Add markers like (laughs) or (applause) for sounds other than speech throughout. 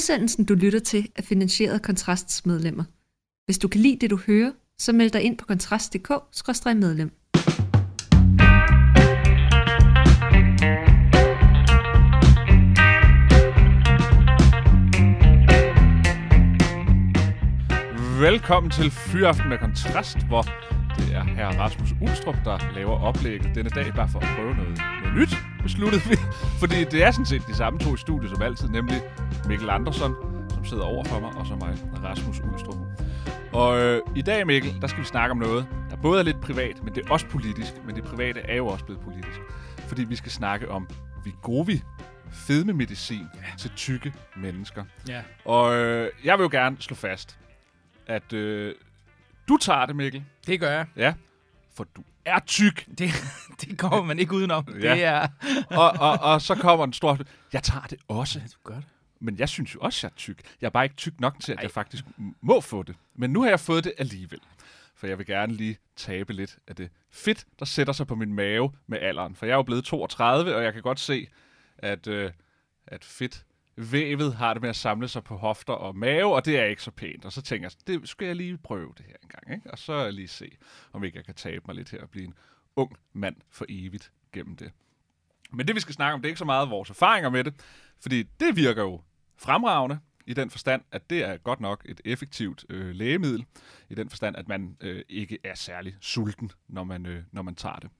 Udsendelsen, du lytter til, er finansieret af Kontrasts medlemmer. Hvis du kan lide det, du hører, så meld dig ind på kontrast.dk-medlem. Velkommen til Fyraften med Kontrast, hvor det er her Rasmus Ulstrup, der laver oplægget denne dag, bare for at prøve noget, noget nyt, besluttede vi. (laughs) Fordi det er sådan set de samme to i studiet som altid, nemlig Mikkel Andersson, som sidder over for mig, og så mig, Rasmus Ulstrup. Og øh, i dag, Mikkel, der skal vi snakke om noget, der både er lidt privat, men det er også politisk. Men det private er jo også blevet politisk. Fordi vi skal snakke om Vigovi, fedmemedicin ja. til tykke mennesker. Ja. Og øh, jeg vil jo gerne slå fast, at øh, du tager det, Mikkel. Det gør jeg. Ja, for du er tyk. Det, det kommer man ikke udenom. Ja. Det er... og, og, og så kommer en stor... Jeg tager det også. Du gør det. Men jeg synes jo også, jeg er tyk. Jeg er bare ikke tyk nok til, at Ej. jeg faktisk må få det. Men nu har jeg fået det alligevel. For jeg vil gerne lige tabe lidt af det fedt, der sætter sig på min mave med alderen. For jeg er jo blevet 32, og jeg kan godt se, at, øh, at fedt vævet har det med at samle sig på hofter og mave, og det er ikke så pænt. Og så tænker jeg, det skal jeg lige prøve det her en gang. Ikke? Og så lige se, om ikke jeg kan tabe mig lidt her og blive en ung mand for evigt gennem det. Men det, vi skal snakke om, det er ikke så meget vores erfaringer med det, fordi det virker jo fremragende i den forstand, at det er godt nok et effektivt øh, lægemiddel, i den forstand, at man øh, ikke er særlig sulten, når man, øh, når man tager det.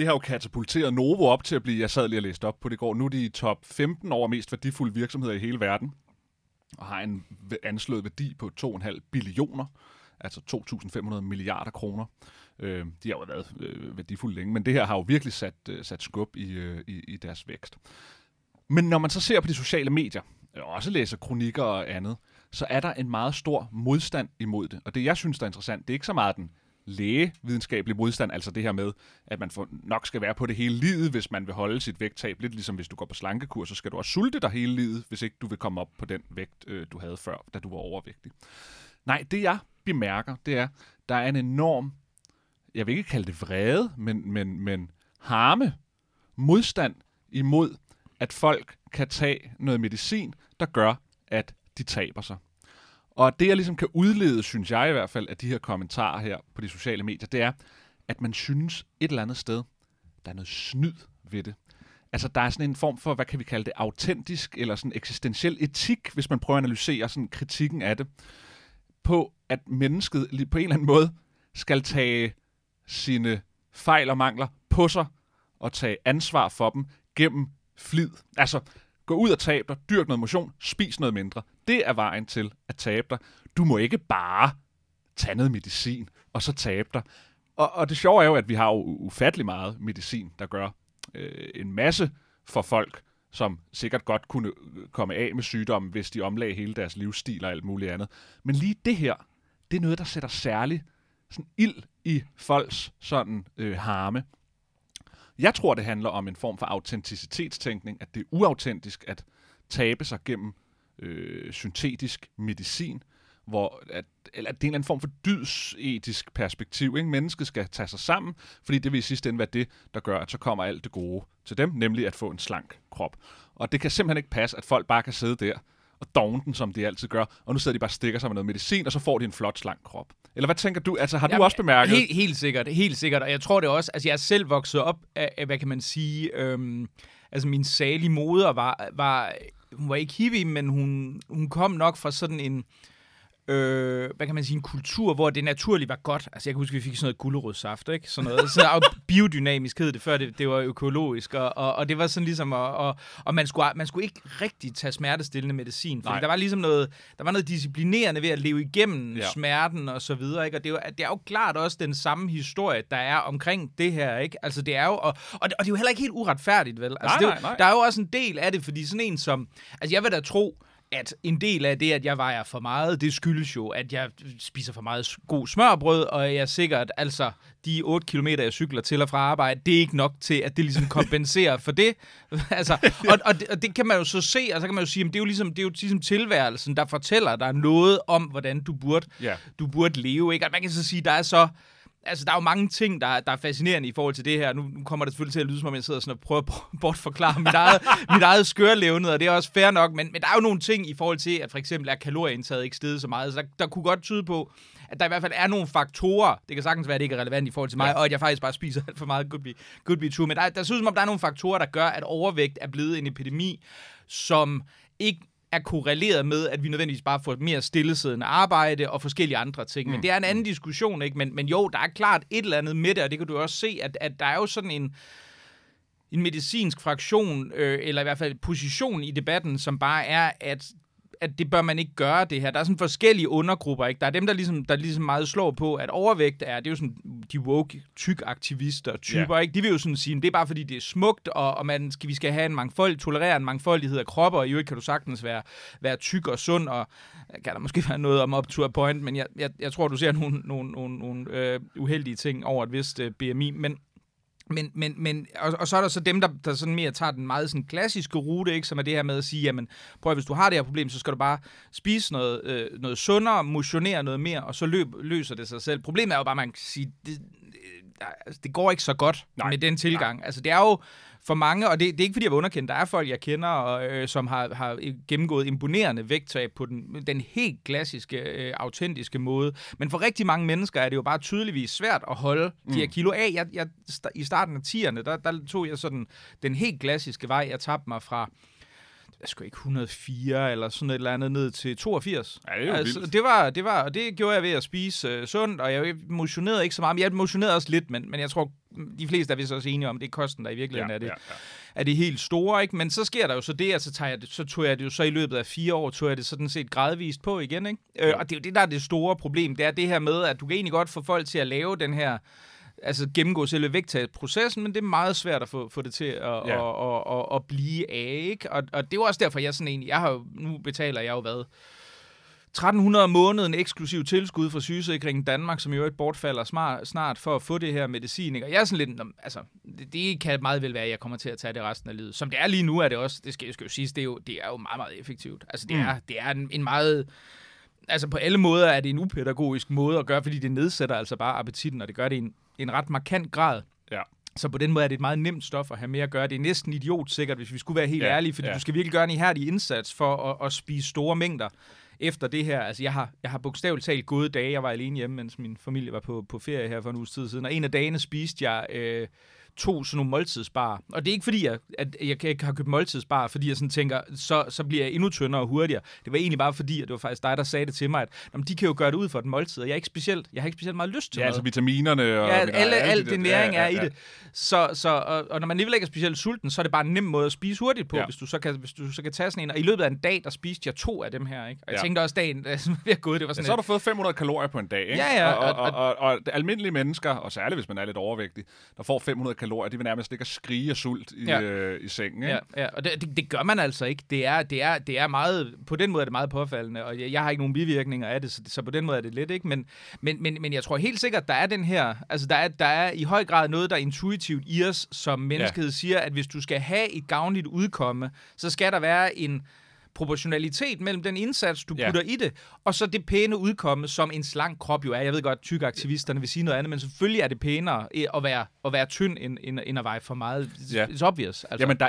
Det har jo katapulteret Novo op til at blive, jeg sad lige og læste op på det går, nu er de i top 15 over mest værdifulde virksomheder i hele verden, og har en anslået værdi på 2,5 billioner, altså 2.500 milliarder kroner. Øh, de har jo været øh, værdifulde længe, men det her har jo virkelig sat, øh, sat skub i, øh, i, i deres vækst. Men når man så ser på de sociale medier, og også læser kronikker og andet, så er der en meget stor modstand imod det. Og det, jeg synes, der er interessant, det er ikke så meget den lægevidenskabelig modstand, altså det her med, at man får, nok skal være på det hele livet, hvis man vil holde sit vægttab. Lidt ligesom hvis du går på slankekur, så skal du også sulte dig hele livet, hvis ikke du vil komme op på den vægt, øh, du havde før, da du var overvægtig. Nej, det jeg bemærker, det er, der er en enorm, jeg vil ikke kalde det vrede, men, men, men harme, modstand imod, at folk kan tage noget medicin, der gør, at de taber sig. Og det, jeg ligesom kan udlede, synes jeg i hvert fald, af de her kommentarer her på de sociale medier, det er, at man synes et eller andet sted, der er noget snyd ved det. Altså, der er sådan en form for, hvad kan vi kalde det, autentisk eller sådan eksistentiel etik, hvis man prøver at analysere sådan kritikken af det, på at mennesket lige på en eller anden måde skal tage sine fejl og mangler på sig og tage ansvar for dem gennem flid. Altså, gå ud og tab dig, dyrk noget motion, spis noget mindre. Det er vejen til at tabe dig. Du må ikke bare tage noget medicin og så tabe dig. Og, og det sjove er jo, at vi har jo ufattelig meget medicin, der gør øh, en masse for folk, som sikkert godt kunne øh, komme af med sygdommen, hvis de omlagde hele deres livsstil og alt muligt andet. Men lige det her, det er noget, der sætter særlig sådan ild i folks sådan øh, harme. Jeg tror, det handler om en form for autenticitetstænkning, at det er uautentisk at tabe sig gennem øh, syntetisk medicin, hvor at, eller at det er en eller anden form for dydsetisk perspektiv. Ikke? Mennesket skal tage sig sammen, fordi det vil i sidste ende være det, der gør, at så kommer alt det gode til dem, nemlig at få en slank krop. Og det kan simpelthen ikke passe, at folk bare kan sidde der og dogne den, som de altid gør, og nu sidder de bare og stikker sig med noget medicin, og så får de en flot, slank krop. Eller hvad tænker du? Altså, har du Jamen, også bemærket? Helt, helt sikkert, helt sikkert. Og jeg tror det også, altså jeg er selv vokset op af, af hvad kan man sige, øhm, altså min salige moder var, var, hun var ikke hippie, men hun, hun kom nok fra sådan en, øh, hvad kan man sige, en kultur, hvor det naturligt var godt. Altså jeg kan huske, vi fik sådan noget gulerodssaft, ikke? Sådan noget. Så (laughs) og biodynamisk hed det før, det, det var økologisk, og, og, og det var sådan ligesom, og, og, og man, skulle, man skulle ikke rigtig tage smertestillende medicin, fordi Nej. der var ligesom noget, der var noget disciplinerende ved at leve igennem Ja. ja. smerten og så videre, ikke? Og det er, jo, det er jo klart også den samme historie, der er omkring det her, ikke? Altså det er jo, og, og, det, og det er jo heller ikke helt uretfærdigt, vel? Altså, Nej, det er jo, nej, nej. Der er jo også en del af det, fordi sådan en som, altså jeg vil da tro, at en del af det, at jeg vejer for meget, det skyldes jo, at jeg spiser for meget god smørbrød, og jeg er sikkert, altså, de 8 km, jeg cykler til og fra arbejde, det er ikke nok til, at det ligesom kompenserer for det. (laughs) altså, og, og, det, og det kan man jo så se, og så kan man jo sige, at det er jo ligesom, det er jo ligesom tilværelsen, der fortæller dig noget om, hvordan du burde, Ja. du burde leve. Ikke? Og man kan så sige, der er så altså, der er jo mange ting, der, der er fascinerende i forhold til det her. Nu, nu kommer det selvfølgelig til at lyde, som om jeg sidder sådan og prøver at (laughs) bortforklare mit eget, (laughs) mit eget skørlevnet, og det er også fair nok, men, men der er jo nogle ting i forhold til, at for eksempel er kalorieindtaget ikke steget så meget, så der, der kunne godt tyde på, at der i hvert fald er nogle faktorer, det kan sagtens være, at det ikke er relevant i forhold til mig, ja. og at jeg faktisk bare spiser alt for meget good be, good be true, men der, der synes som om, der er nogle faktorer, der gør, at overvægt er blevet en epidemi, som ikke er korreleret med, at vi nødvendigvis bare får mere stillesiddende arbejde og forskellige andre ting. Mm. Men det er en anden diskussion, ikke? Men, men jo, der er klart et eller andet med det, og det kan du også se, at, at der er jo sådan en en medicinsk fraktion, øh, eller i hvert fald position i debatten, som bare er, at at det bør man ikke gøre det her. Der er sådan forskellige undergrupper, ikke? Der er dem, der ligesom, der ligesom meget slår på, at overvægt er, det er jo sådan de woke tyk-aktivister typer, yeah. ikke? De vil jo sådan sige, det er bare fordi, det er smukt, og, og man skal, vi skal have en mangfold, tolerere en mangfoldighed af kropper, og i øvrigt kan du sagtens være, være tyk og sund, og kan der måske (laughs) være noget om up to a point, men jeg, jeg, jeg tror, du ser nogle, nogle, nogle, nogle øh, uheldige ting over et vist øh, BMI, men men, men, men og, og så er der så dem, der, der sådan mere tager den meget sådan klassiske rute, ikke, som er det her med at sige, jamen, prøv at, hvis du har det her problem, så skal du bare spise noget, øh, noget sundere, motionere noget mere, og så løb, løser det sig selv. Problemet er jo bare, at man kan sige, det, det, altså, det går ikke så godt Nej. med den tilgang. Nej. Altså, det er jo for mange, og det, det er ikke fordi, jeg vil underkende, der er folk, jeg kender, og, øh, som har, har gennemgået imponerende vægttab på den, den helt klassiske, øh, autentiske måde. Men for rigtig mange mennesker er det jo bare tydeligvis svært at holde mm. de her mm. kilo af. Jeg, jeg, I starten af 10'erne, der, der tog jeg sådan den helt klassiske vej. Jeg tabte mig fra jeg skulle ikke 104 eller sådan et eller andet ned til 82. Ja, det er altså, det var, det var, og det gjorde jeg ved at spise øh, sundt, og jeg motionerede ikke så meget, men jeg motionerede også lidt, men, men jeg tror, de fleste er vist også enige om, det er kosten, der i virkeligheden ja, er, det, ja, ja. er det helt store, ikke? Men så sker der jo så det, at så, tager jeg det, så tog jeg det jo så i løbet af fire år, tog jeg det sådan set gradvist på igen, ikke? Øh, og det er jo det, der er det store problem, det er det her med, at du kan egentlig godt få folk til at lave den her altså gennemgå selve vægttabsprocessen, men det er meget svært at få, få det til at, ja. at, at, at, at blive af, ikke? Og, og det er jo også derfor, jeg sådan egentlig, jeg har nu betaler jeg jo hvad, 1300 om måneden eksklusiv tilskud fra sygesikringen Danmark, som jo ikke bortfalder smart, snart for at få det her medicin. Ikke? Og jeg er sådan lidt, altså, det, det kan meget vel være, at jeg kommer til at tage det resten af livet. Som det er lige nu, er det også, det skal, jeg skal jo sige, det er jo, det er jo meget, meget effektivt. Altså, det, mm. er, det er en, en meget altså på alle måder er det en upædagogisk måde at gøre, fordi det nedsætter altså bare appetitten, og det gør det i en, en ret markant grad. Ja. Så på den måde er det et meget nemt stof at have med at gøre. Det er næsten idiotsikkert, hvis vi skulle være helt ja, ærlige, fordi ja. du skal virkelig gøre en ihærdig indsats for at, at spise store mængder efter det her. Altså, jeg har, jeg har bogstaveligt talt gode dage. Jeg var alene hjemme, mens min familie var på, på ferie her for en uges tid siden, og en af dagene spiste jeg... Øh, to sådan nogle måltidsbar. Og det er ikke fordi, jeg, at jeg ikke har købt måltidsbar, fordi jeg sådan tænker, så, så bliver jeg endnu tyndere og hurtigere. Det var egentlig bare fordi, at det var faktisk dig, der sagde det til mig, at jamen, de kan jo gøre det ud for et måltid, og jeg, er ikke specielt, jeg har ikke specielt meget lyst til ja, noget. altså vitaminerne og... Ja, alle, alle, alt det næring ja, ja, ja. er i det. Så, så, og, og når man alligevel ikke er specielt sulten, så er det bare en nem måde at spise hurtigt på, ja. hvis, du så kan, hvis du så kan tage sådan en. Og i løbet af en dag, der spiste jeg to af dem her, ikke? Og jeg ja. tænkte også, dagen vi har gået, det var sådan ja, så har du fået 500 kalorier på en dag, ikke? Ja, ja. Og, og, og, og, og almindelige mennesker, og særligt hvis man er lidt overvægtig, der får 500 kalorier, de vil nærmest ikke skrige af sult i, ja. øh, i sengen. Ikke? Ja, ja. og det, det, det gør man altså ikke. Det er, det, er, det er meget, på den måde er det meget påfaldende, og jeg, jeg har ikke nogen bivirkninger af det, så, så på den måde er det lidt, ikke? Men, men, men, men jeg tror helt sikkert, der er den her, altså der er, der er i høj grad noget, der er intuitivt i os, som mennesket ja. siger, at hvis du skal have et gavnligt udkomme, så skal der være en proportionalitet mellem den indsats, du putter ja. i det, og så det pæne udkomme, som en slank krop jo er. Jeg ved godt, tykke aktivisterne vil sige noget andet, men selvfølgelig er det pænere at være, at være tynd, end, end, end at veje for meget. Ja. It's obvious. Altså. Jamen, der,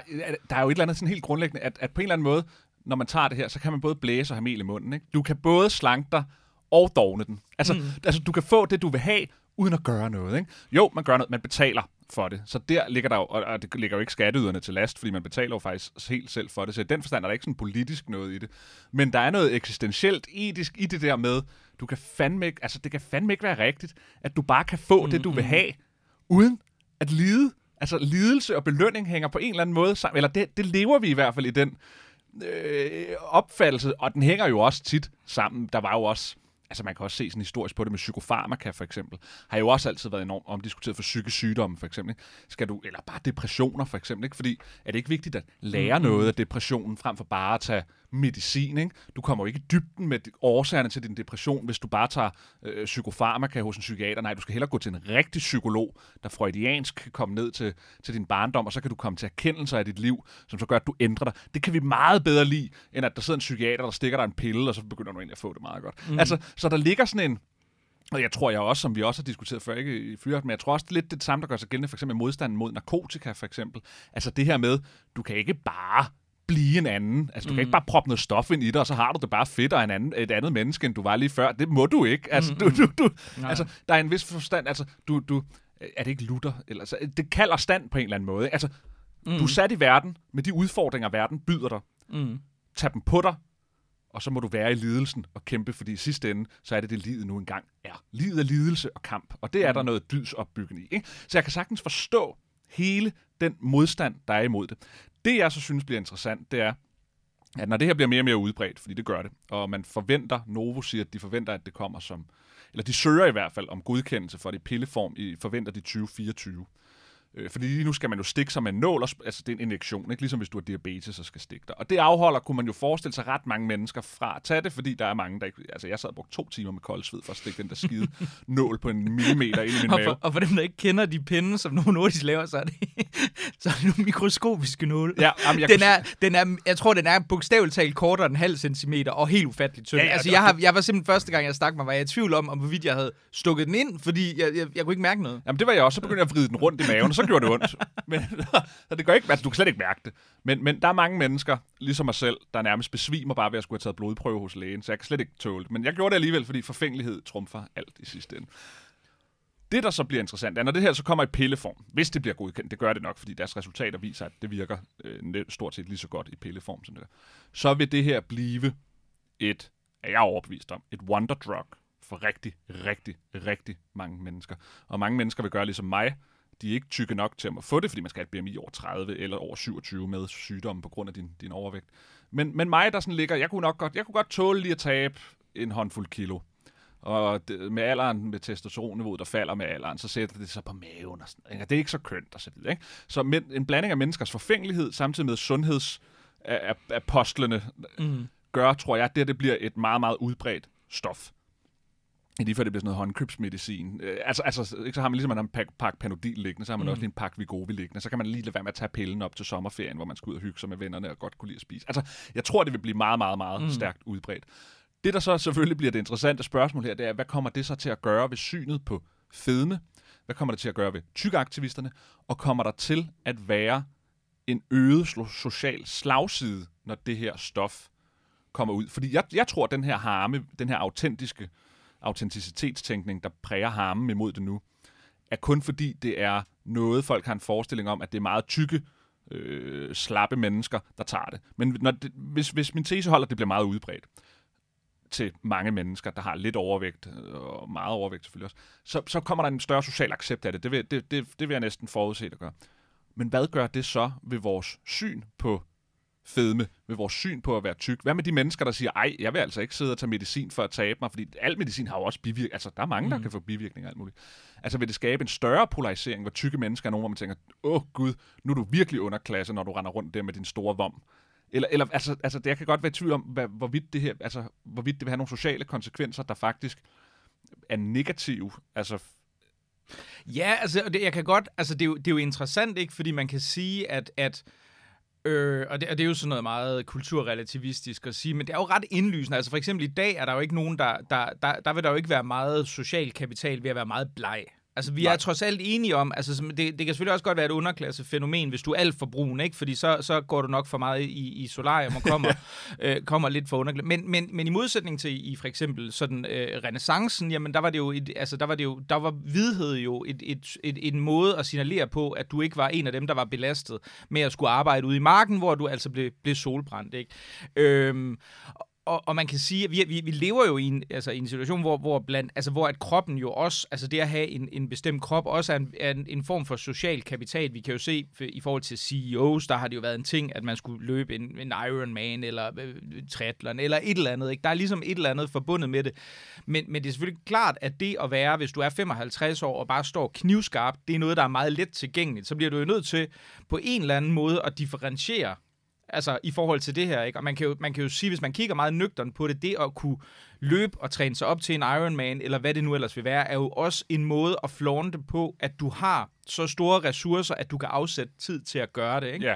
der er jo et eller andet sådan helt grundlæggende, at, at på en eller anden måde, når man tager det her, så kan man både blæse og have mel i munden. Ikke? Du kan både slanke dig og dogne den. Altså, mm. altså, du kan få det, du vil have, uden at gøre noget. Ikke? Jo, man gør noget, man betaler for det. Så der ligger der jo, og det ligger jo ikke skatteyderne til last, fordi man betaler jo faktisk helt selv for det. Så i den forstand er der ikke sådan politisk noget i det. Men der er noget eksistentielt etisk i det der med, du kan fandme ikke, altså det kan fandme ikke være rigtigt, at du bare kan få mm, det, du vil have, uden at lide. Altså lidelse og belønning hænger på en eller anden måde sammen, eller det, det lever vi i hvert fald i den øh, opfattelse, og den hænger jo også tit sammen. Der var jo også altså man kan også se sådan historisk på det med psykofarmaka for eksempel, har jo også altid været enormt omdiskuteret for psykisk sygdomme for eksempel. Ikke? Skal du, eller bare depressioner for eksempel, ikke? fordi er det ikke vigtigt at lære noget af depressionen, frem for bare at tage medicin. Ikke? Du kommer jo ikke i dybden med årsagerne til din depression, hvis du bare tager øh, psykofarmaka hos en psykiater. Nej, du skal hellere gå til en rigtig psykolog, der freudiansk kan komme ned til, til din barndom, og så kan du komme til erkendelser af dit liv, som så gør, at du ændrer dig. Det kan vi meget bedre lide, end at der sidder en psykiater, der stikker dig en pille, og så begynder du egentlig at få det meget godt. Mm. Altså, så der ligger sådan en Og jeg tror jeg også, som vi også har diskuteret før, ikke i fyret, men jeg tror også det lidt det samme, der gør sig gældende, for eksempel modstanden mod narkotika, for eksempel. Altså det her med, du kan ikke bare blive en anden. Altså, du mm. kan ikke bare proppe noget stof ind i dig, og så har du det bare fedt og en anden, et andet menneske, end du var lige før. Det må du ikke. Altså, du, du, du, altså der er en vis forstand. Altså, du, du, er det ikke Luther? Eller, altså, det kalder stand på en eller anden måde. Ikke? Altså, mm. du er sat i verden med de udfordringer, verden byder dig. Mm. Tag dem på dig, og så må du være i lidelsen og kæmpe, fordi i sidste ende, så er det det, livet nu engang er. Livet er lidelse og kamp, og det er mm. der noget dydsopbyggende i. Ikke? Så jeg kan sagtens forstå hele den modstand, der er imod det. Det, jeg så synes bliver interessant, det er, at når det her bliver mere og mere udbredt, fordi det gør det, og man forventer, Novo siger, at de forventer, at det kommer som, eller de søger i hvert fald om godkendelse for det i pilleform, i forventer de 2024. Øh, fordi lige nu skal man jo stikke sig med en nål, altså det er en injektion, ikke? ligesom hvis du har diabetes og skal stikke dig. Og det afholder, kunne man jo forestille sig ret mange mennesker fra at tage det, fordi der er mange, der ikke... Altså jeg sad og brugte to timer med koldsved for at stikke den der skide (laughs) nål på en millimeter ind i min og mave. For, og for dem, der ikke kender de pinde, som nogle nordisk laver, så er det, (laughs) så er det nogle mikroskopiske nåle. Ja, jamen, jeg, den er, den er, jeg tror, den er bogstaveligt talt kortere end en halv centimeter og helt ufatteligt tynd. Ja, ja, altså, jeg, har, jeg var simpelthen første gang, jeg stak mig, var jeg i tvivl om, om hvorvidt jeg havde stukket den ind, fordi jeg, jeg, jeg kunne ikke mærke noget. Jamen det var jeg også. Så begyndte jeg at vride den rundt i maven, så gjorde det ondt. men, (laughs) så det gør ikke, altså, du kan slet ikke mærke det. Men, men der er mange mennesker, ligesom mig selv, der nærmest besvimer bare ved at skulle have taget blodprøve hos lægen, så jeg kan slet ikke tåle det. Men jeg gjorde det alligevel, fordi forfængelighed trumfer alt i sidste ende. Det, der så bliver interessant, er, når det her så kommer i pilleform, hvis det bliver godkendt, det gør det nok, fordi deres resultater viser, at det virker øh, stort set lige så godt i pilleform, som det gør, så vil det her blive et, er jeg overbevist om, et wonder drug for rigtig, rigtig, rigtig mange mennesker. Og mange mennesker vil gøre ligesom mig, de er ikke tykke nok til at få det, fordi man skal have et BMI over 30 eller over 27 med sygdommen på grund af din, din overvægt. Men, men mig, der sådan ligger, jeg kunne nok godt, jeg kunne godt tåle lige at tabe en håndfuld kilo. Og det, med alderen, med testosteronniveauet, der falder med alderen, så sætter det sig på maven og sådan noget. Det er ikke så kønt og så videre. Ikke? Så med, en blanding af menneskers forfængelighed, samtidig med sundhedsapostlene, mm. gør, tror jeg, at det, det bliver et meget, meget udbredt stof lige før det bliver sådan noget håndkøbsmedicin. Øh, altså, altså, ikke, så har man ligesom en pakke pak Panodil liggende, så har man mm. også lige en pakke Vigovi liggende. Så kan man lige lade være med at tage pillen op til sommerferien, hvor man skal ud og hygge sig med vennerne og godt kunne lide at spise. Altså, jeg tror, det vil blive meget, meget, meget mm. stærkt udbredt. Det, der så selvfølgelig bliver det interessante spørgsmål her, det er, hvad kommer det så til at gøre ved synet på fedme? Hvad kommer det til at gøre ved tykaktivisterne? Og kommer der til at være en øget social slagside, når det her stof kommer ud? Fordi jeg, jeg tror, at den her harme, den her autentiske autenticitetstænkning, der præger harmen imod det nu, er kun fordi det er noget, folk har en forestilling om, at det er meget tykke, øh, slappe mennesker, der tager det. Men når det, hvis, hvis min tese holder, det bliver meget udbredt til mange mennesker, der har lidt overvægt, øh, og meget overvægt selvfølgelig også, så, så kommer der en større social accept af det. Det vil, det, det, det vil jeg næsten forudse, at gøre. Men hvad gør det så ved vores syn på fedme, med vores syn på at være tyk. Hvad med de mennesker, der siger, ej, jeg vil altså ikke sidde og tage medicin for at tabe mig, fordi al medicin har jo også bivirkninger. Altså, der er mange, mm. der kan få bivirkninger alt muligt. Altså, vil det skabe en større polarisering, hvor tykke mennesker er nogen, hvor man tænker, åh gud, nu er du virkelig underklasse, når du render rundt der med din store vom. Eller, eller altså, altså, det, jeg kan godt være i tvivl om, hvad, hvorvidt, det her, altså, hvorvidt det vil have nogle sociale konsekvenser, der faktisk er negative. Altså, Ja, altså, jeg kan godt, altså, det er, jo, det er jo interessant, ikke? Fordi man kan sige, at, at Øh, og, det, og det er jo sådan noget meget kulturrelativistisk at sige, men det er jo ret indlysende. Altså for eksempel i dag er der jo ikke nogen, der, der, der, der vil der jo ikke være meget social kapital ved at være meget bleg. Altså, vi Nej. er trods alt enige om, altså, det, det kan selvfølgelig også godt være et underklassefænomen, hvis du er alt for brun, ikke? Fordi så, så går du nok for meget i, i solarium og kommer, (laughs) (laughs) øh, kommer lidt for underklasse. Men, men, men i modsætning til i for eksempel sådan øh, renaissancen, jamen der var det jo, et, altså, der var det jo, der var vidhed jo et, et, et, et, en måde at signalere på, at du ikke var en af dem, der var belastet med at skulle arbejde ude i marken, hvor du altså blev, blev solbrændt, ikke? Øhm, og, og man kan sige, at vi, vi, vi lever jo i en, altså, i en situation, hvor, hvor, blandt, altså, hvor at kroppen jo også, altså det at have en, en bestemt krop, også er en, er en, en form for social kapital. Vi kan jo se i forhold til CEOs, der har det jo været en ting, at man skulle løbe en, en Ironman eller øh, triathlon eller et eller andet. Ikke? Der er ligesom et eller andet forbundet med det. Men, men det er selvfølgelig klart, at det at være, hvis du er 55 år og bare står knivskarp, det er noget, der er meget let tilgængeligt. Så bliver du jo nødt til på en eller anden måde at differentiere altså i forhold til det her, ikke? Og man kan, jo, man kan jo sige, hvis man kigger meget nøgtern på det, det at kunne løbe og træne sig op til en Ironman, eller hvad det nu ellers vil være, er jo også en måde at flaunte på, at du har så store ressourcer, at du kan afsætte tid til at gøre det, ikke? Ja.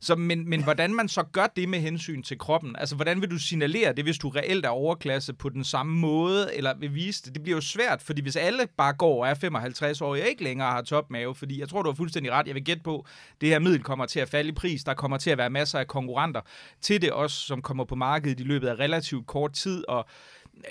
Så, men, men hvordan man så gør det med hensyn til kroppen, altså hvordan vil du signalere det, hvis du reelt er overklasse på den samme måde, eller vil vise det? Det bliver jo svært, fordi hvis alle bare går og er 55 år, og ikke længere har topmave, fordi jeg tror, du har fuldstændig ret, jeg vil gætte på, det her middel kommer til at falde i pris, der kommer til at være masser af konkurrenter til det også, som kommer på markedet i løbet af relativt kort tid, og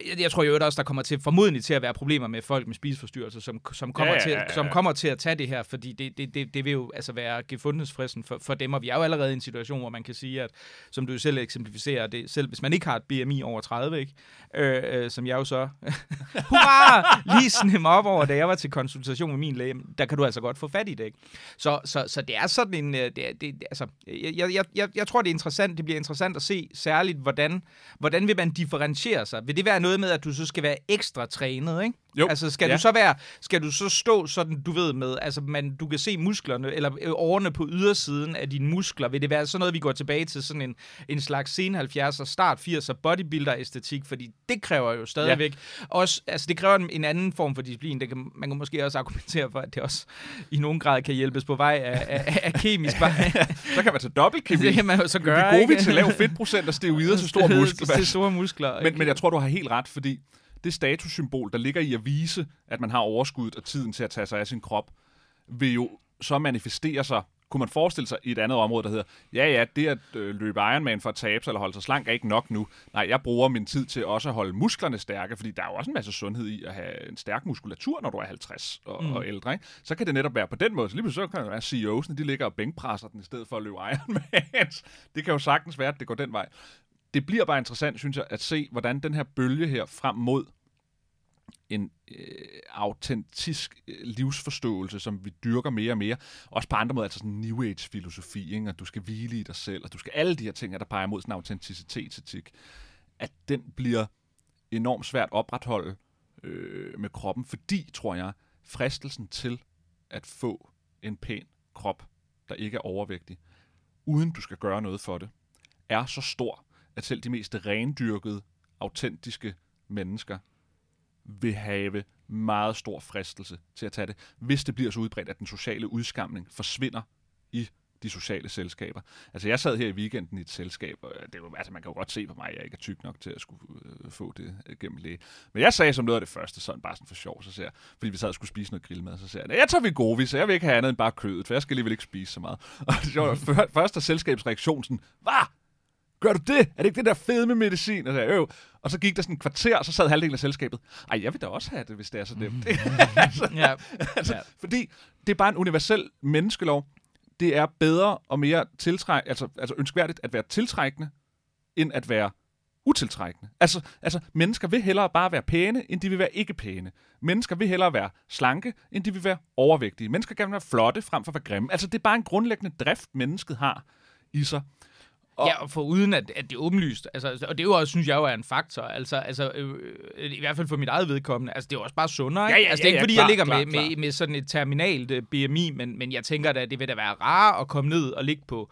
jeg, jeg tror jo også, der kommer til formodentlig til at være problemer med folk med spiseforstyrrelser, som, som, kommer, Ja, ja, til, ja, ja. som kommer til at tage det her, fordi det, det, det, det vil jo altså være gefundensfristen for, for dem, og vi er jo allerede i en situation, hvor man kan sige, at som du jo selv eksemplificerer, det, selv hvis man ikke har et BMI over 30, ikke? Øh, øh, som jeg jo så (laughs) hurra, lige snemme op over, da jeg var til konsultation med min læge, der kan du altså godt få fat i det. Ikke? Så, så, så det er sådan en, øh, det, er- det, altså, jeg, jeg, jeg, jeg tror, det er interessant, det bliver interessant at se særligt, hvordan, hvordan vil man differentiere sig? Vil det være noget med, at du så skal være ekstra trænet, ikke? Jo, Altså, skal ja. du så være, skal du så stå sådan, du ved med, altså, man, du kan se musklerne, eller øh, årene på ydersiden af dine muskler. Vil det være sådan noget, vi går tilbage til sådan en, en slags sen 70'er, start 80'er bodybuilder-æstetik? Fordi det kræver jo stadigvæk også, altså det kræver en, en anden form for disciplin. Det kan, man kan måske også argumentere for, at det også i nogen grad kan hjælpes på vej af, af, af kemisk vej. (laughs) Så kan man tage dobbeltkemi. det kan man jo så Vi gøre, er gode vi til lav fedtprocent og steroider til store (laughs) Til muskler. store muskler. Men, men jeg tror, du har helt ret, fordi det statussymbol, der ligger i at vise, at man har overskuddet og tiden til at tage sig af sin krop, vil jo så manifestere sig, kunne man forestille sig, i et andet område, der hedder, ja ja, det at øh, løbe Ironman for at tabe sig eller holde sig slank er ikke nok nu. Nej, jeg bruger min tid til også at holde musklerne stærke, fordi der er jo også en masse sundhed i at have en stærk muskulatur, når du er 50 og, mm. og ældre. Ikke? Så kan det netop være på den måde. Så lige pludselig så kan det være, CEO'sne, de ligger og bænkpresser den, i stedet for at løbe Ironmans. (laughs) Det kan jo sagtens være, at det går den vej det bliver bare interessant, synes jeg, at se, hvordan den her bølge her frem mod en øh, autentisk øh, livsforståelse, som vi dyrker mere og mere, også på andre måder, altså sådan New Age-filosofi, ikke? at du skal hvile i dig selv, og du skal alle de her ting, der peger mod sådan en autenticitetsetik, at den bliver enormt svært opretholde øh, med kroppen, fordi, tror jeg, fristelsen til at få en pæn krop, der ikke er overvægtig, uden du skal gøre noget for det, er så stor, at selv de mest rendyrkede, autentiske mennesker vil have meget stor fristelse til at tage det, hvis det bliver så udbredt, at den sociale udskamning forsvinder i de sociale selskaber. Altså, jeg sad her i weekenden i et selskab, og det var, altså, man kan jo godt se på mig, at jeg ikke er tyk nok til at skulle øh, få det øh, gennem læge. Men jeg sagde som noget af det første, sådan bare sådan for sjov, så ser fordi vi sad og skulle spise noget grillmad, så siger jeg, jeg tager vi gode, så jeg vil ikke have andet end bare kødet, for jeg skal alligevel ikke spise så meget. (laughs) Og det var før- først er selskabsreaktionen sådan, hvad? Gør du det? Er det ikke det der fedme medicin? Og, så, jo. og så gik der sådan en kvarter, og så sad halvdelen af selskabet. Ej, jeg vil da også have det, hvis det er så nemt. (laughs) altså, Ja. altså, Ja. Fordi det er bare en universel menneskelov. Det er bedre og mere tiltræk, altså, altså ønskværdigt at være tiltrækkende, end at være utiltrækkende. Altså, altså, mennesker vil hellere bare være pæne, end de vil være ikke pæne. Mennesker vil hellere være slanke, end de vil være overvægtige. Mennesker kan være flotte, frem for at være grimme. Altså, det er bare en grundlæggende drift, mennesket har i sig. Og- Ja, og for uden at, at det er åbenlyst. Altså, og det er jo også, synes jeg jo er en faktor. Altså, altså øh, øh, i hvert fald for mit eget vedkommende. Altså, det er jo også bare sundere. Ikke? Ja, ja, altså, det er ikke, ja, fordi klar, jeg ligger klar, med, klar. med, med sådan et terminalt øh, BMI, men, men jeg tænker da, det vil da være rart at komme ned og ligge på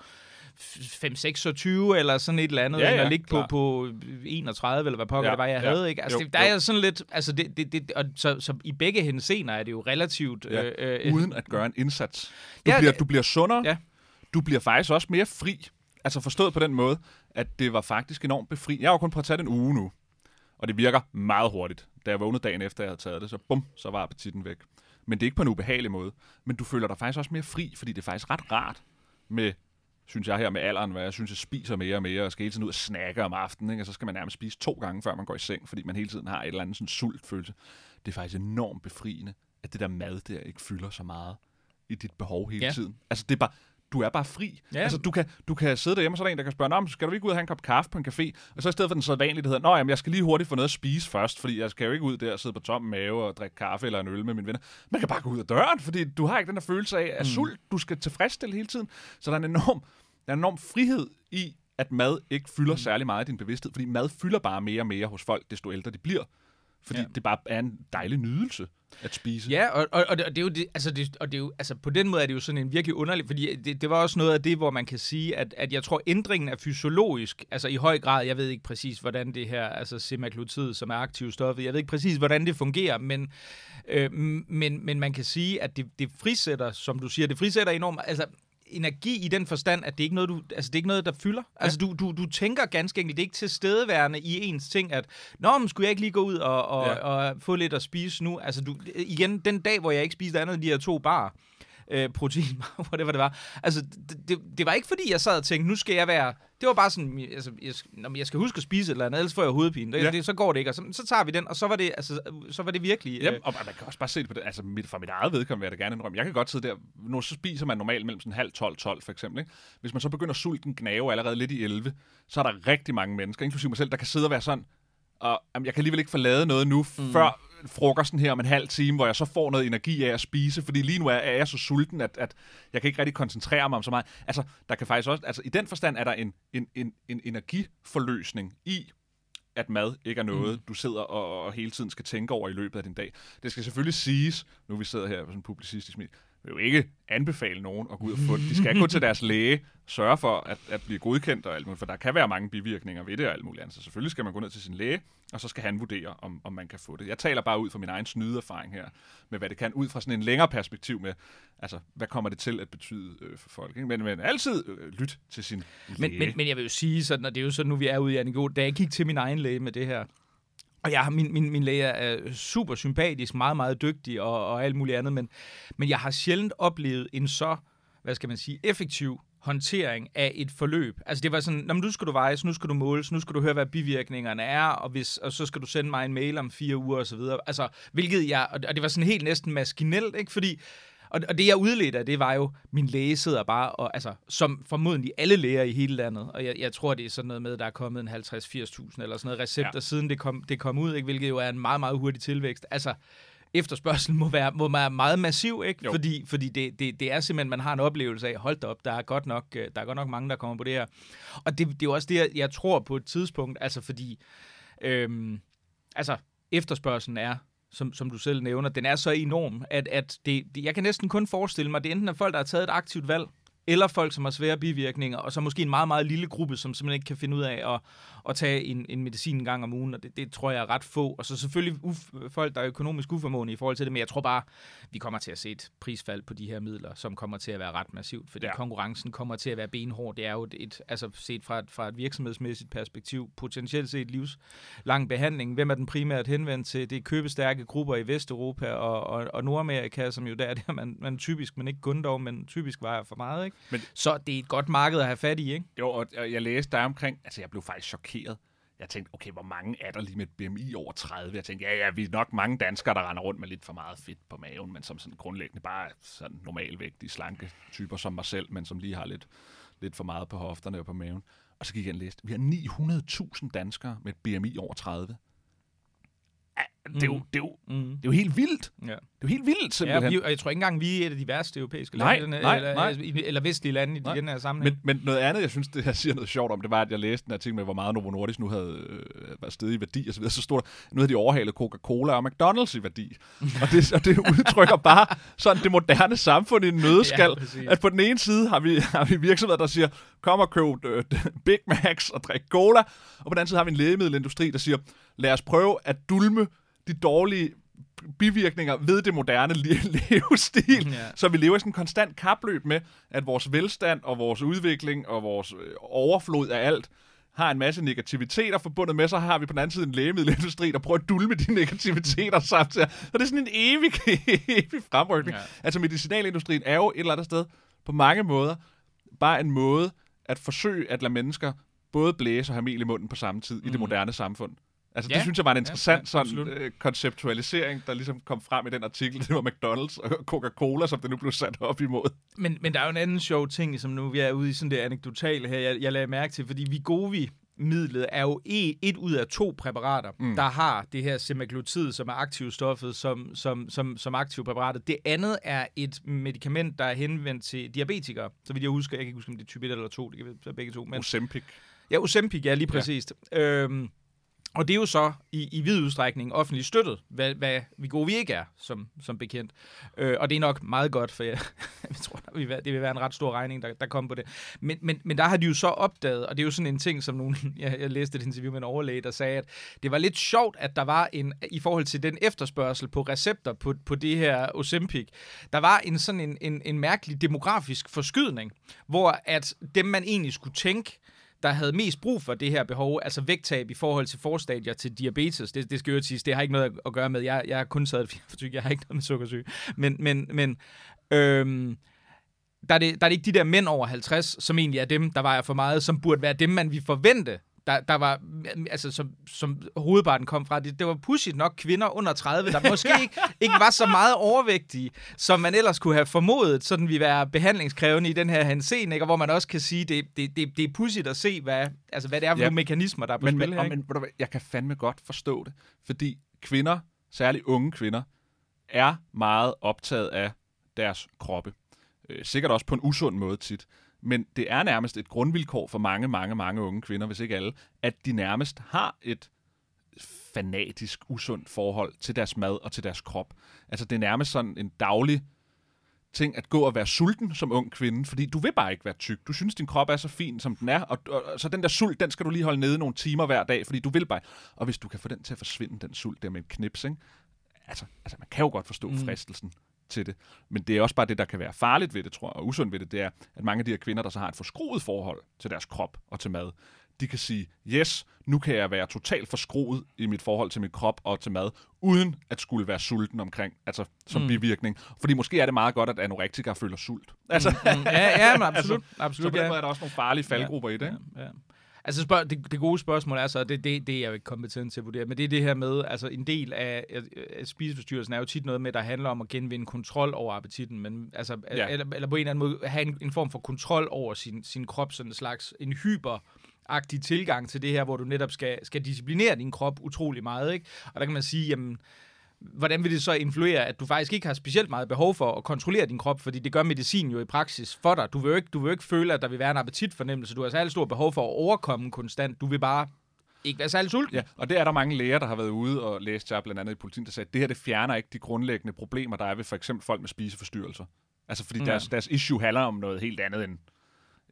5-26 eller sådan et eller andet, Ja, ja, eller ligge på, klar. på 31, eller hvad pokker Ja, det var, jeg ja. havde. Ikke? Altså, Jo, det, der er jo. jo sådan lidt, altså, det, det, det, og så, så i begge henseender er det jo relativt... Ja, øh, øh, uden at gøre en indsats. Du, Ja, bliver, du bliver sundere. Ja. Du bliver faktisk også mere fri. Altså forstået på den måde, at det var faktisk enormt befri. Jeg har jo kun prøvet at tage den uge nu, og det virker meget hurtigt. Da jeg vågnede dagen efter, jeg havde taget det, så bum, så var appetitten væk. Men det er ikke på en ubehagelig måde. Men du føler dig faktisk også mere fri, fordi det er faktisk ret rart med, synes jeg her med alderen, hvor jeg synes, jeg spiser mere og mere, og skal hele tiden ud og snakke om aftenen, ikke? og så skal man nærmest spise to gange, før man går i seng, fordi man hele tiden har et eller andet sådan sultfølelse. Det er faktisk enormt befriende, at det der mad der ikke fylder så meget i dit behov hele ja. tiden. Altså det er bare, du er bare fri. Ja. Altså, du, kan, du kan sidde derhjemme, og så er der en, der kan spørge, men skal du ikke ud og have en kop kaffe på en café? Og så i stedet for den sædvanlige, der hedder, Nå, jamen, jeg skal lige hurtigt få noget at spise først, fordi jeg skal jo ikke ud der og sidde på tom mave og drikke kaffe eller en øl med mine venner. Man kan bare gå ud af døren, fordi du har ikke den der følelse af, af mm. sult, du skal tilfredsstille hele tiden. Så der er en enorm, der er en enorm frihed i, at mad ikke fylder mm. særlig meget i din bevidsthed, fordi mad fylder bare mere og mere hos folk, desto ældre de bliver. Fordi Ja. det bare er en dejlig nydelse at spise. Ja, og, og, og, det, og det er jo det, altså det, og det er jo, altså på den måde er det jo sådan en virkelig underlig, fordi det, det var også noget af det, hvor man kan sige, at, at jeg tror, ændringen er fysiologisk, altså i høj grad, jeg ved ikke præcis, hvordan det her, altså semaglutid, som er aktiv stoffet, jeg ved ikke præcis, hvordan det fungerer, men, øh, men, men man kan sige, at det, det frisætter, som du siger, det frisætter enormt, altså energi i den forstand, at det ikke er noget, du, altså, det er ikke noget der fylder. Altså, du, du, du tænker ganske enkelt, det er ikke tilstedeværende i ens ting, at Nå, men skulle jeg ikke lige gå ud og, og, Ja. ja. og få lidt at spise nu? Altså, du, igen, den dag, hvor jeg ikke spiste andet end de her to bar, øh, protein, (laughs) whatever det var. Altså, det, det, det var ikke fordi, jeg sad og tænkte, nu skal jeg være... Det var bare sådan, altså, jeg, nå, men jeg skal huske at spise et eller andet, ellers får jeg hovedpine. Det, Ja. ja. det, så går det ikke, og så, så tager vi den, og så var det, altså, så var det virkelig... Jamen, og man kan også bare se det på det. Altså, mit, for mit eget vedkommende vil jeg da gerne indrømme. Jeg kan godt sidde der, nu så spiser man normalt mellem sådan halv 12, 12 for eksempel. Ikke? Hvis man så begynder sulten gnave allerede lidt i 11, så er der rigtig mange mennesker, inklusive mig selv, der kan sidde og være sådan, og jamen, jeg kan alligevel ikke forlade noget nu, mm. før frokosten her om en halv time, hvor jeg så får noget energi af at spise, fordi lige nu er, er jeg så sulten, at, at jeg kan ikke rigtig koncentrere mig om så meget. Altså, der kan faktisk også, altså i den forstand er der en, en, en, en energiforløsning i, at mad ikke er noget, mm. du sidder og, og hele tiden skal tænke over i løbet af din dag. Det skal selvfølgelig siges, nu vi sidder her på sådan en publicistisk smil, vil jo ikke anbefale nogen at gå ud og få det. De skal gå til deres læge, sørge for at, at blive godkendt og alt muligt, for der kan være mange bivirkninger ved det og alt muligt andet. Så selvfølgelig skal man gå ned til sin læge, og så skal han vurdere, om, om man kan få det. Jeg taler bare ud fra min egen snydeerfaring her, med hvad det kan, ud fra sådan en længere perspektiv med, altså, hvad kommer det til at betyde øh, for folk. Ikke? Men, men altid øh, lyt til sin læge. Men, men, men jeg vil jo sige sådan, og det er jo sådan, nu vi er ude i Annigo, da jeg gik til min egen læge med det her, og jeg har, min, min, min læge er super sympatisk, meget, meget dygtig og, og alt muligt andet, men, men jeg har sjældent oplevet en så, hvad skal man sige, effektiv håndtering af et forløb. Altså det var sådan, Nå, men nu skal du vejes, nu skal du måles, nu skal du høre, hvad bivirkningerne er, og, hvis, og så skal du sende mig en mail om fire uger osv. Altså, hvilket jeg, og det- og det var sådan helt næsten maskinelt, ikke? Fordi, og, og det jeg udledte af det var jo, min læge sidder bare, og, altså, som formodentlig alle læger i hele landet, og jeg, jeg tror, det er sådan noget med, der er kommet en 50-80.000 eller sådan noget recepter, Ja. ja. siden det kom, det kom ud, ikke? hvilket jo er en meget, meget hurtig tilvækst. Altså, efterspørgselen må være, må være meget massiv, ikke? Jo. fordi, fordi det, det, det er simpelthen, man har en oplevelse af, hold da op, der er godt nok, øh, der er godt nok mange, der kommer på det her. Og det, det er jo også det, jeg, jeg tror på et tidspunkt, altså fordi, øhm, altså efterspørgselen er, som, som du selv nævner, den er så enorm, at, at det, det, jeg kan næsten kun forestille mig, at det enten er folk, der har taget et aktivt valg, eller folk, som har svære bivirkninger, og så måske en meget, meget lille gruppe, som simpelthen ikke kan finde ud af at, at tage en, en medicin en gang om ugen, og det, det tror jeg er ret få. Og så selvfølgelig uf, folk, der er økonomisk uformående i forhold til det, men jeg tror bare, vi kommer til at se et prisfald på de her midler, som kommer til at være ret massivt, fordi Ja. konkurrencen kommer til at være benhård. Det er jo et, et altså set fra et, fra et virksomhedsmæssigt perspektiv, potentielt set livslang behandling. Hvem er den primært henvendt til? Det er købestærke grupper i Vesteuropa og, og, og Nordamerika, som jo der er der, man, man typisk, men ikke kun dog, men typisk vejer for meget. Ikke? Men- så det er et godt marked at have fat i, ikke? Jo, og jeg læste der omkring, altså jeg blev faktisk chokeret. Jeg tænkte, okay, hvor mange er der lige med et BMI over 30? Jeg tænkte, ja, ja, vi er nok mange danskere, der render rundt med lidt for meget fedt på maven, men som sådan grundlæggende bare sådan normalvægtige, slanke typer som mig selv, men som lige har lidt, lidt for meget på hofterne og på maven. Og så gik jeg og læste, vi har 900.000 danskere med et BMI over 30. Ja, det, er jo, Mm. det, er jo, Mm. det er jo helt vildt. Ja. Det er jo helt vildt, Ja, simpelthen. vi, og jeg tror ikke engang, vi er et af de værste europæiske Nej, lande, nej, eller, nej. Eller, vestlige lande i Nej. den her sammenhæng. Men, men noget andet, jeg synes, det jeg siger noget sjovt om, det var, at jeg læste en artikel med, hvor meget Novo Nordisk nu havde øh, været stedet i værdi, og så videre. Så stod der, nu havde de overhalet Coca-Cola og McDonald's i værdi. og, det, og det udtrykker bare sådan det moderne samfund i en nødskal. Ja, præcis. at på den ene side har vi, har vi virksomheder, der siger, kom og køb øh, Big Macs og drik cola. Og på den anden side har vi en lægemiddelindustri, der siger, lad os prøve at dulme de dårlige bivirkninger ved det moderne li- (laughs) levestil, Ja. så vi lever i sådan en konstant kapløb med, at vores velstand og vores udvikling og vores øh, overflod af alt har en masse negativiteter forbundet med, så har vi på den anden side en lægemiddelindustri, der prøver at dulme de (laughs) negativiteter samtidig. Så det er sådan en evig, (laughs) evig fremrykning. Ja. Ja. Altså medicinalindustrien er jo et eller andet sted på mange måder bare en måde at forsøge at lade mennesker både blæse og have mel i munden på samme tid mm. i det moderne samfund. Altså, det Ja. synes jeg var en interessant ja, sådan, øh, konceptualisering, der ligesom kom frem i den artikel. Det var McDonald's og Coca-Cola, som det nu blev sat op imod. Men, men der er jo en anden sjov ting, som nu vi er ude i sådan det anekdotale her, jeg, jeg lagde mærke til, fordi Vigovi midlet er jo e- et ud af to præparater, mm. der har det her semaglutid, som er aktivstoffet som, som, som, som aktivpræparatet. Det andet er et medicament, der er henvendt til diabetikere. Så vidt jeg husker, jeg kan ikke huske, om det er type 1 eller 2, det kan være begge to. Men, Ozempic. Ja, Ozempic, ja, lige præcis. Ja. Øhm, og det er jo så i, i vid udstrækning offentligt støttet, hvad, hvad vi gode vi ikke er, som, som bekendt. Øh, og det er nok meget godt, for jeg, (laughs) jeg tror, der vil være, det vil være en ret stor regning, der, der kommer på det. Men, men, men der har de jo så opdaget, og det er jo sådan en ting, som nogen, (laughs) jeg, jeg læste et interview med en overlæge, der sagde, at det var lidt sjovt, at der var en, i forhold til den efterspørgsel på recepter på, på det her Ozempic, der var en sådan en, en, en mærkelig demografisk forskydning, hvor at dem, man egentlig skulle tænke, der havde mest brug for det her behov, altså vægttab i forhold til forstadier til diabetes. Det, det skal jo sige, det har ikke noget at gøre med, jeg, jeg har kun for tyk jeg har ikke noget med sukkersyge. Men, men, men øhm, der, er det, der er det ikke de der mænd over 50, som egentlig er dem, der vejer for meget, som burde være dem, man vi forvente der, der var, altså som, som hovedparten kom fra, det, det var pudsigt nok kvinder under 30, der måske (laughs) ikke, ikke var så meget overvægtige, som man ellers kunne have formodet, sådan vi være behandlingskrævende i den her henseende, ikke? hvor man også kan sige, det, det, det, det er pudsigt at se, hvad, altså, hvad det er for ja. nogle mekanismer, der er på men, spil her. Men, men, jeg kan fandme godt forstå det, fordi kvinder, særligt unge kvinder, er meget optaget af deres kroppe. Øh, sikkert også på en usund måde tit. Men det er nærmest et grundvilkår for mange, mange, mange unge kvinder, hvis ikke alle, at de nærmest har et fanatisk, usundt forhold til deres mad og til deres krop. Altså det er nærmest sådan en daglig ting at gå og være sulten som ung kvinde, fordi du vil bare ikke være tyk. Du synes, din krop er så fin, som den er, og, og, og så den der sult, den skal du lige holde nede nogle timer hver dag, fordi du vil bare. Og hvis du kan få den til at forsvinde, den sult der med en knips, ikke? Altså, altså man kan jo godt forstå mm. fristelsen til det. Men det er også bare det, der kan være farligt ved det, tror jeg, og usundt ved det, det er, at mange af de her kvinder, der så har et forskruet forhold til deres krop og til mad, de kan sige, yes, nu kan jeg være totalt forskruet i mit forhold til min krop og til mad, uden at skulle være sulten omkring, altså som mm. bivirkning. Fordi måske er det meget godt, at anorektikere føler sult. Altså, mm, mm. Ja, ja, men (laughs) absolut. altså, absolut så på den ja. måde er der også nogle farlige faldgrupper ja, i det. Ikke? Ja, ja. Altså spørg, det, det gode spørgsmål er så, det, det, det er jeg jo ikke kompetent til at vurdere, men det er det her med, altså en del af, af spiseforstyrrelsen er jo tit noget med, der handler om at genvinde kontrol over appetitten, men altså, ja. eller, eller på en eller anden måde have en, en form for kontrol over sin, sin krop, sådan en slags en hyper agtig tilgang til det her, hvor du netop skal, skal disciplinere din krop utrolig meget, ikke? Og der kan man sige, jamen, hvordan vil det så influere, at du faktisk ikke har specielt meget behov for at kontrollere din krop, fordi det gør medicin jo i praksis for dig. Du vil jo ikke, du vil jo ikke føle, at der vil være en appetitfornemmelse. Du har særlig stor behov for at overkomme konstant. Du vil bare ikke være særlig sulten. Ja, og det er der mange læger, der har været ude og læst jeg blandt andet i politiet, der sagde, at det her det fjerner ikke de grundlæggende problemer, der er ved for eksempel folk med spiseforstyrrelser. Altså fordi ja. deres, deres issue handler om noget helt andet end,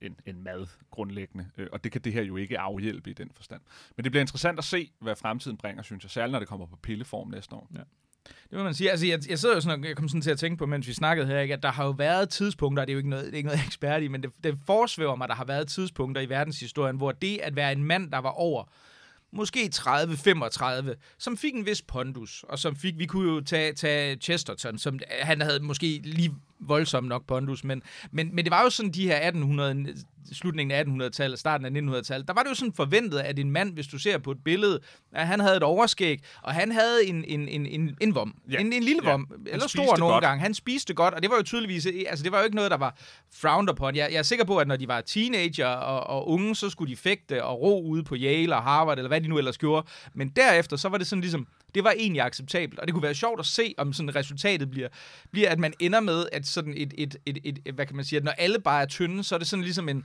end, end mad grundlæggende. Øh, og det kan det her jo ikke afhjælpe i den forstand. Men det bliver interessant at se, hvad fremtiden bringer, synes jeg, særligt når det kommer på pilleform næste år. Ja. Det må man sige. Altså, jeg, jeg sidder jo sådan, og jeg kom sådan til at tænke på, mens vi snakkede her, ikke, at der har jo været tidspunkter, det er jo ikke noget, det er ikke noget (laughs) ekspert i, men det, det forsvæver mig, der har været tidspunkter i verdenshistorien, hvor det at være en mand, der var over måske 30-35, som fik en vis pondus, og som fik, vi kunne jo tage, tage Chesterton, som han havde måske lige voldsomt nok pondus, men, men, men det var jo sådan de her 1800, slutningen af 1800-tallet, starten af 1900-tallet, der var det jo sådan forventet, at en mand, hvis du ser på et billede, at han havde et overskæg, og han havde en, en, en, en, en vom, ja. en, en lille ja. vom, eller stor nogle gange. Han spiste godt, og det var jo tydeligvis, altså det var jo ikke noget, der var frowned upon. Jeg, jeg er sikker på, at når de var teenager og, og unge, så skulle de fægte og ro ude på Yale og Harvard, eller hvad de nu ellers gjorde. Men derefter, så var det sådan ligesom, det var egentlig acceptabelt, og det kunne være sjovt at se, om sådan resultatet bliver, bliver at man ender med, at sådan et, et, et, et, et hvad kan man sige, at når alle bare er tynde, så er det sådan ligesom en,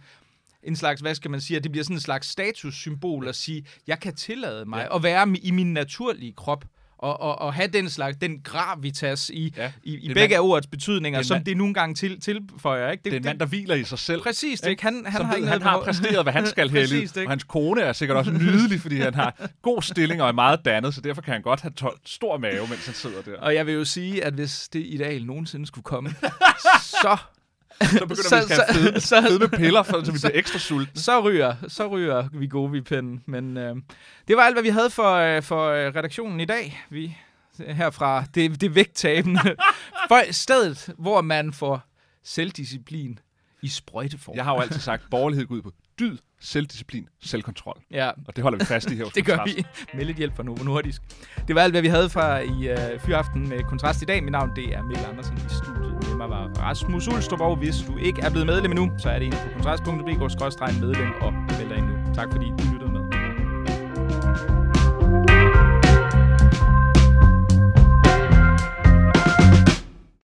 en slags, hvad skal man sige, at det bliver sådan en slags statussymbol at sige, jeg kan tillade mig ja. at være i min naturlige krop og, og, og have den slags, den gravitas i, ja, i, i begge af ordets betydninger, som det nogle gange til, tilføjer. Ikke? Det, det er en mand, der hviler i sig selv. Præcis, ikke? Han, han, som har, ved, han, har præsteret, hvad han (laughs) skal her i livet. Og hans kone er sikkert også nydelig, fordi han har god stilling og er meget dannet, så derfor kan han godt have tol- stor mave, mens han sidder der. Og jeg vil jo sige, at hvis det ideal nogensinde skulle komme, (laughs) så så begynder så, vi at fede, så, fede med piller, for, så vi bliver ekstra sultne. Så ryger, så ryger vi gode i pinden. Men øh, det var alt, hvad vi havde for, øh, for øh, redaktionen i dag. Vi herfra, det, det vægttabende. (laughs) for stedet, hvor man får selvdisciplin i sprøjteform. Jeg har jo altid sagt, borgerlighed går ud på dyd, selvdisciplin, selvkontrol. Ja. Og det holder vi fast i her. (laughs) det gør vi med lidt hjælp fra Novo Nordisk. Det var alt, hvad vi havde fra i uh, Fyraften med Kontrast i dag. Mit navn det er Mikkel Andersen i studiet. Var Rasmus Ulstrup, og hvis du ikke er blevet medlem endnu, så er det inde på kontrast.dk-medlem og meld dig ind nu. Tak fordi du lyttede.